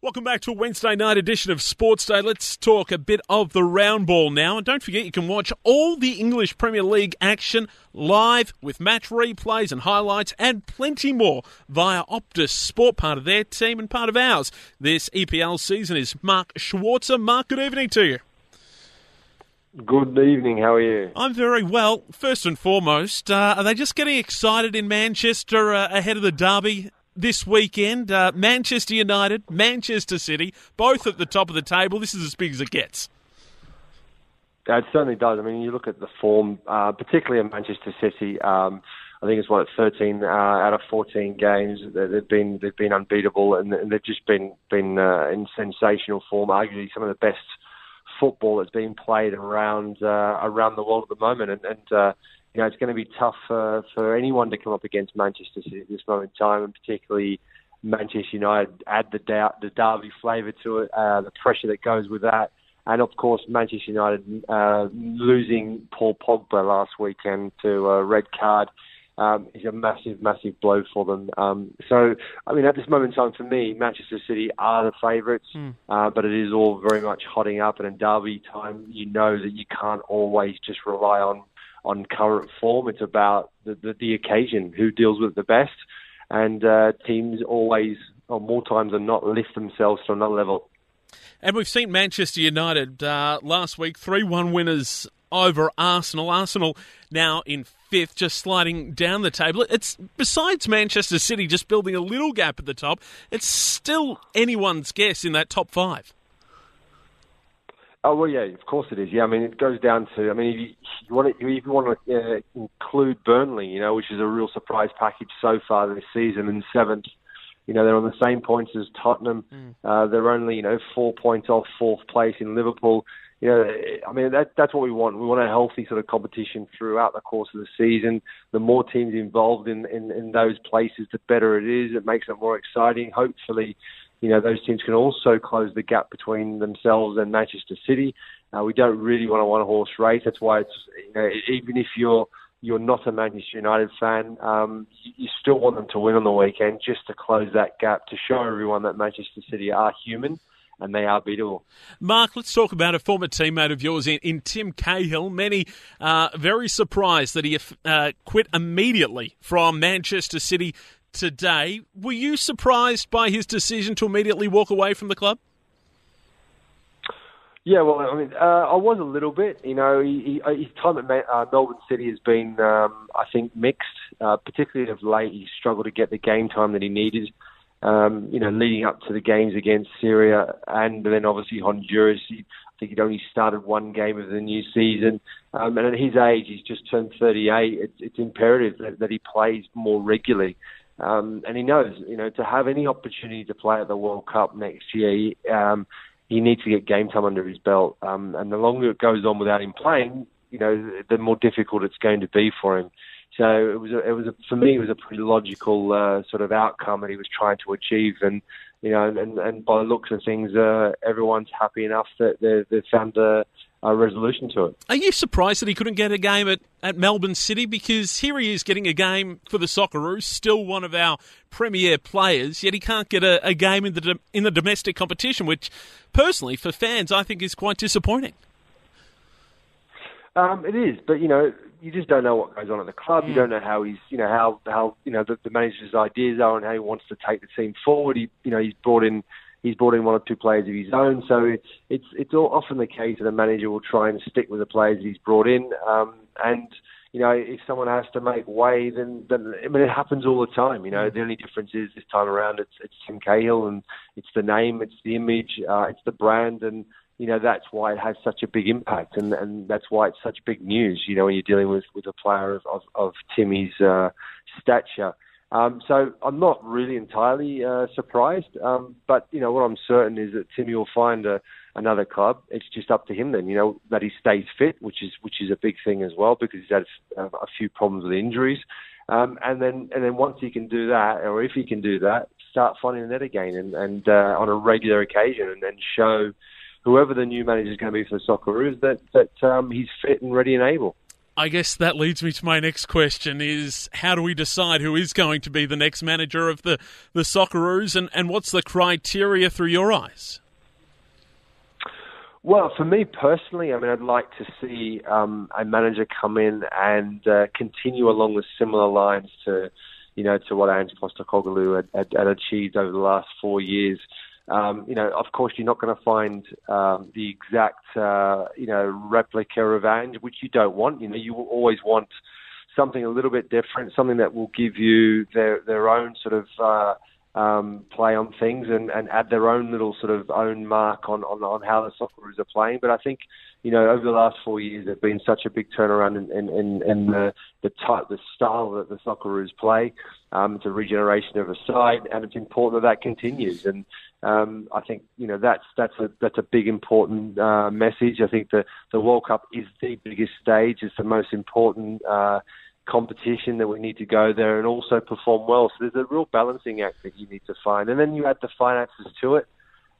Welcome back to a Wednesday night edition of Sports Day. Let's talk a bit of the round ball now. And don't forget, you can watch all the English Premier League action live with match replays and highlights and plenty more via Optus Sport, part of their team and part of ours. This EPL season is Mark Schwarzer. Mark, good evening to you. Good evening. How are you? I'm very well. First and foremost, uh, are they just getting excited in Manchester uh, ahead of the derby this weekend. Uh, Manchester United, Manchester City, both at the top of the table. This is as big as it gets. It certainly does. I mean, you look at the form, uh, particularly in Manchester City. Um, I think it's what 13 uh, out of 14 games they've been they've been unbeatable, and, they've just been been uh, in sensational form. Arguably, some of the best football that's being played around uh, around the world at the moment, and, and uh, you know, it's going to be tough for, for anyone to come up against Manchester City at this moment in time, and particularly Manchester United. Add the doubt, the derby flavour to it, uh, the pressure that goes with that, and of course Manchester United uh, losing Paul Pogba last weekend to a red card. Um, is a massive, massive blow for them. Um, so, I mean, at this moment in time, for me, Manchester City are the favourites, mm. uh, but it is all very much hotting up. And in derby time, you know that you can't always just rely on on current form. It's about the, the, the occasion, who deals with it the best, and uh, teams always, or more times than not, lift themselves to another level. And we've seen Manchester United uh, last week, 3 1 winners over Arsenal. Arsenal now in fifth, just sliding down the table. It's besides Manchester City just building a little gap at the top, it's still anyone's guess in that top five. Oh well, yeah, of course it is. Yeah, I mean it goes down to. I mean, if you, you want to, if you want to uh, include Burnley, you know, which is a real surprise package so far this season, in seventh. You know, they're on the same points as Tottenham. Mm. Uh, they're only you know four points off fourth place in Liverpool. You know, I mean that that's what we want. We want a healthy sort of competition throughout the course of the season. The more teams involved in in, in those places, the better it is. It makes it more exciting. Hopefully, you know, those teams can also close the gap between themselves and Manchester City. Uh, we don't really want a one-horse race. That's why it's, you know, even if you're you're not a Manchester United fan, um, you, still want them to win on the weekend just to close that gap to show everyone that Manchester City are human and they are beatable. Mark, let's talk about a former teammate of yours in, in Tim Cahill. Many uh, very surprised that he uh, quit immediately from Manchester City today. Were you surprised by his decision to immediately walk away from the club? Yeah, well, I mean, uh, I was a little bit. You know, he, he, uh, his time at uh, Melbourne City has been, um, I think, mixed. Uh, particularly of late, he struggled to get the game time that he needed. Um, you know, leading up to the games against Syria and then obviously Honduras, he, I think he'd only started one game of the new season. Um, and at his age, he's just turned 38. It's, it's imperative that, that he plays more regularly. Um, and he knows, you know, to have any opportunity to play at the World Cup next year, um, he needs to get game time under his belt. Um, and the longer it goes on without him playing, you know, the more difficult it's going to be for him. So it was, a, it was a, for me, it was a pretty logical uh, sort of outcome that he was trying to achieve. And you know, and, and by the looks of things, uh, everyone's happy enough that they, they've found a, a resolution to it. Are you surprised that he couldn't get a game at, at Melbourne City? Because here he is getting a game for the Socceroos, still one of our premier players, yet he can't get a, a game in the in the domestic competition, which personally, for fans, I think is quite disappointing. Um, it is, but you know, you just don't know what goes on at the club. You don't know how he's, you know, how how you know the, the manager's ideas are and how he wants to take the team forward. He, you know, he's brought in he's brought in one or two players of his own. So it's it's it's all often the case that a manager will try and stick with the players he's brought in. Um, and you know, if someone has to make way, then, then I mean, it happens all the time. You know, the only difference is this time around, it's it's Tim Cahill, and it's the name, it's the image, uh, it's the brand, and you know that's why it has such a big impact, and and that's why it's such big news. You know, when you're dealing with with a player of of, of Timmy's uh, stature. Um, so I'm not really entirely uh, surprised, um, but you know what I'm certain is that Timmy will find a, another club. It's just up to him then, you know, that he stays fit, which is which is a big thing as well because he's had a, a few problems with injuries. Um, and then and then once he can do that, or if he can do that, start finding the net again and, and uh, on a regular occasion, and then show whoever the new manager is going to be for the Socceroos that that um, he's fit and ready and able. I guess that leads me to my next question: Is how do we decide who is going to be the next manager of the the Socceroos, and and what's the criteria through your eyes? Well, for me personally, I mean, I'd like to see um, a manager come in and uh, continue along the similar lines to, you know, to what Ange Postecoglou had, had, had achieved over the last four years. Um, you know, of course, you're not going to find um, the exact, uh, you know, replica of Ange, which you don't want. You know, you will always want something a little bit different, something that will give you their their own sort of uh, um, play on things and, and add their own little sort of own mark on, on, on how the Socceroos are playing. But I think, you know, over the last four years, there's been such a big turnaround in, in, in, in the, the type, the style that the Socceroos play. Um, it's a regeneration of a side, and it's important that that continues. And um, I think you know that's that's a that's a big important uh, message. I think the the World Cup is the biggest stage. It's the most important. Uh, competition that we need to go there and also perform well. So there's a real balancing act that you need to find. And then you add the finances to it.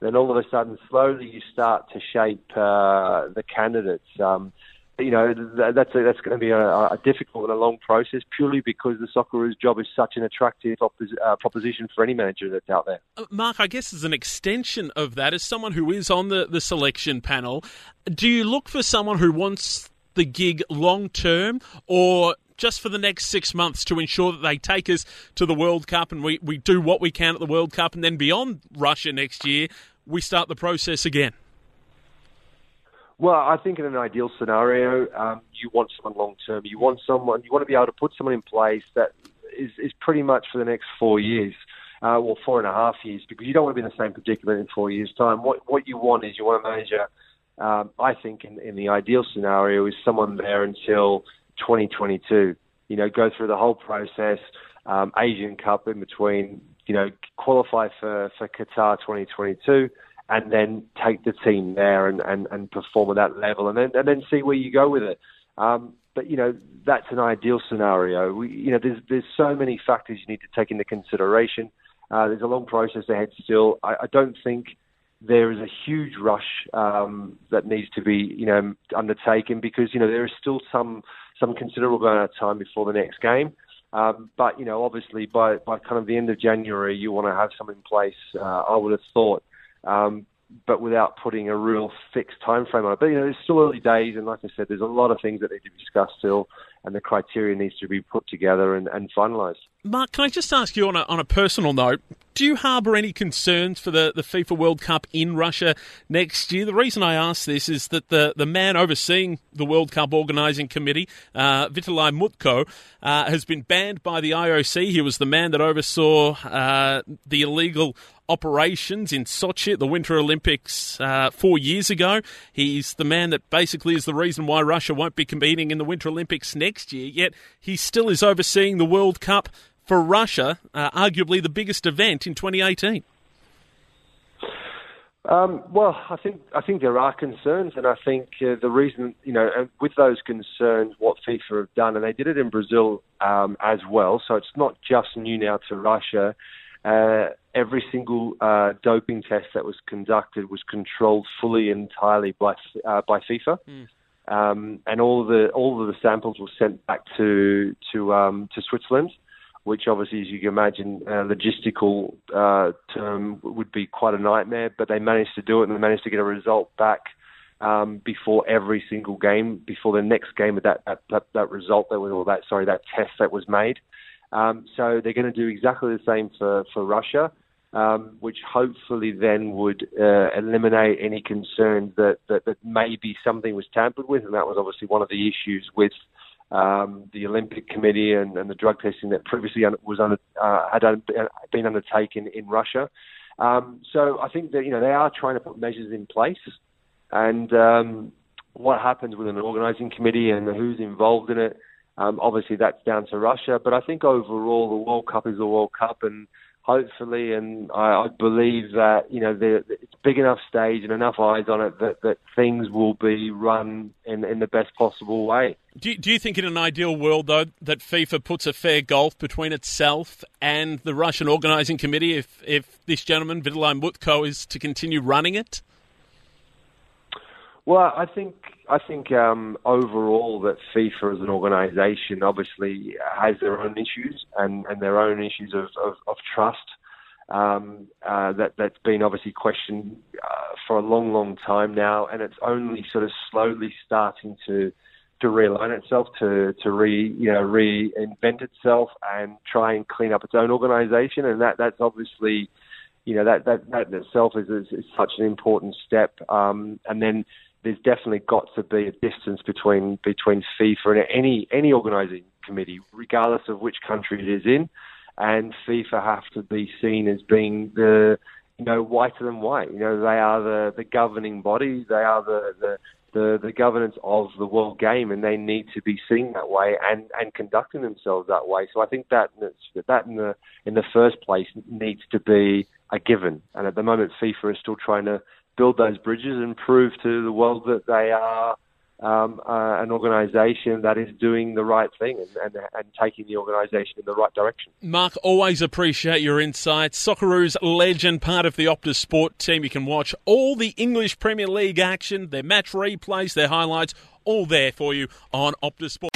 Then all of a sudden, slowly you start to shape uh, the candidates. Um, you know, that's a, that's going to be a, a, difficult and a long process purely because the Socceroos job is such an attractive uh, proposition for any manager that's out there. Uh, Mark, I guess as an extension of that, as someone who is on the, the selection panel, do you look for someone who wants the gig long term or just for the next six months to ensure that they take us to the World Cup and we, we do what we can at the World Cup and then beyond Russia next year, we start the process again? Well, I think in an ideal scenario, um, you want someone long term. You want someone, you want to be able to put someone in place that is, is pretty much for the next four years. Uh, well, four and a half years, because you don't want to be in the same predicament in four years' time. What what you want is you want a manager. Um, I think in, in the ideal scenario is someone there until 2022. You know, go through the whole process, um, Asian Cup in between, you know, qualify for, for Qatar 2022, and then take the team there and, and, and perform at that level, and then and then see where you go with it. Um, but you know, that's an ideal scenario. We, you know, there's there's so many factors you need to take into consideration. Uh, there's a long process ahead still. I, I don't think there is a huge rush um, that needs to be, you know, undertaken because you know there is still some some considerable amount of time before the next game. Um, but you know, obviously, by by kind of the end of January, you want to have some in place. Uh, I would have thought, um, but without putting a real fixed time frame on it. But you know, it's still early days, and like I said, there's a lot of things that need to be discussed still, and the criteria needs to be put together and, and finalised. Mark, can I just ask you on a, on a personal note? Do you harbour any concerns for the, the FIFA World Cup in Russia next year? The reason I ask this is that the, the man overseeing the World Cup organising committee, uh, Vitaly Mutko, uh, has been banned by the IOC. He was the man that oversaw uh, the illegal operations in Sochi at the Winter Olympics uh, four years ago. He's the man that basically is the reason why Russia won't be competing in the Winter Olympics next year, yet he still is overseeing the World Cup for Russia, uh, arguably the biggest event in 2018? Um, well, I think I think there are concerns, and I think uh, the reason you know with those concerns, what FIFA have done, and they did it in Brazil um, as well. So it's not just new now to Russia. Uh, every single uh, doping test that was conducted was controlled fully and entirely by uh, by FIFA, mm. um, and all of the all of the samples were sent back to to um, to Switzerland which obviously, as you can imagine, uh, logistical uh, term would be quite a nightmare. But they managed to do it, and they managed to get a result back um, before every single game, before the next game of that that, that, that result that was, or that sorry, that test that was made. Um, so they're going to do exactly the same for for Russia. Um, which hopefully then would uh, eliminate any concerns that, that, that maybe something was tampered with, and that was obviously one of the issues with um, the Olympic Committee and, and, the drug testing that previously was under, uh, had been undertaken in Russia. Um, so I think that you know they are trying to put measures in place, and um, what happens with an organising committee and who's involved in it, um, obviously that's down to Russia. But I think overall the World Cup is the World Cup, and hopefully, and I, I believe that you know the, it's big enough stage and enough eyes on it that, that things will be run in in the best possible way. Do you, do you think in an ideal world though that FIFA puts a fair gulf between itself and the Russian organising committee if if this gentleman Vitaly Mutko is to continue running it? Well, I think I think um, overall that FIFA as an organisation obviously has their own issues and, and their own issues of, of, of trust. Um, uh, that that's been obviously questioned uh, for a long, long time now, and it's only sort of slowly starting to to realign itself, to to re you know reinvent itself, and try and clean up its own organisation, and that that's obviously you know that that that in itself is, is, is such an important step, um, and then there's definitely got to be a distance between between FIFA and any any organising committee, regardless of which country it is in, and FIFA have to be seen as being the you know whiter than white. You know they are the the governing body, they are the the the, the governance of the world game, and they need to be seen that way and, and conducting themselves that way. So I think that that in the in the first place needs to be a given. And at the moment, FIFA is still trying to build those bridges and prove to the world that they are um, uh, an organisation that is doing the right thing and, and, and, taking the organisation in the right direction. Mark, always appreciate your insights. Socceroos legend, part of the Optus Sport team. You can watch all the English Premier League action, their match replays, their highlights, all there for you on Optus Sport.